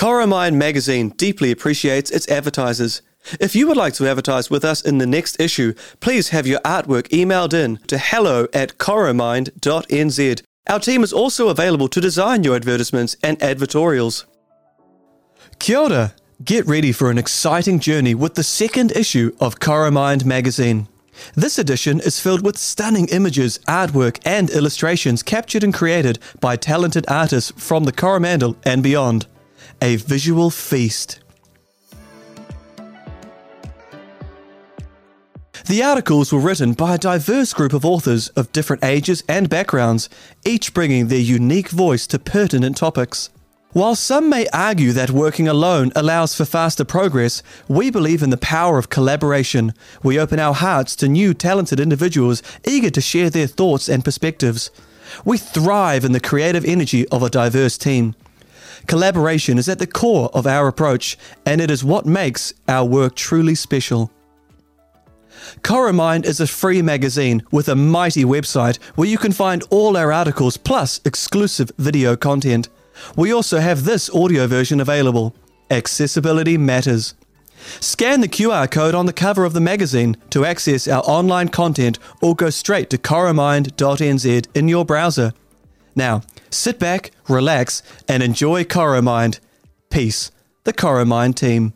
Coromind magazine deeply appreciates its advertisers. If you would like to advertise with us in the next issue, please have your artwork emailed in to hello at coromind.nz. Our team is also available to design your advertisements and advertorials. Kia ora. Get ready for an exciting journey with the second issue of Coromind magazine. This edition is filled with stunning images, artwork, and illustrations captured and created by talented artists from the Coromandel and beyond. A visual feast. The articles were written by a diverse group of authors of different ages and backgrounds, each bringing their unique voice to pertinent topics. While some may argue that working alone allows for faster progress, we believe in the power of collaboration. We open our hearts to new talented individuals eager to share their thoughts and perspectives. We thrive in the creative energy of a diverse team. Collaboration is at the core of our approach, and it is what makes our work truly special. Coromind is a free magazine with a mighty website where you can find all our articles plus exclusive video content. We also have this audio version available. Accessibility matters. Scan the QR code on the cover of the magazine to access our online content or go straight to coromind.nz in your browser. Now, sit back, relax, and enjoy Coromind. Peace, the Coromind team.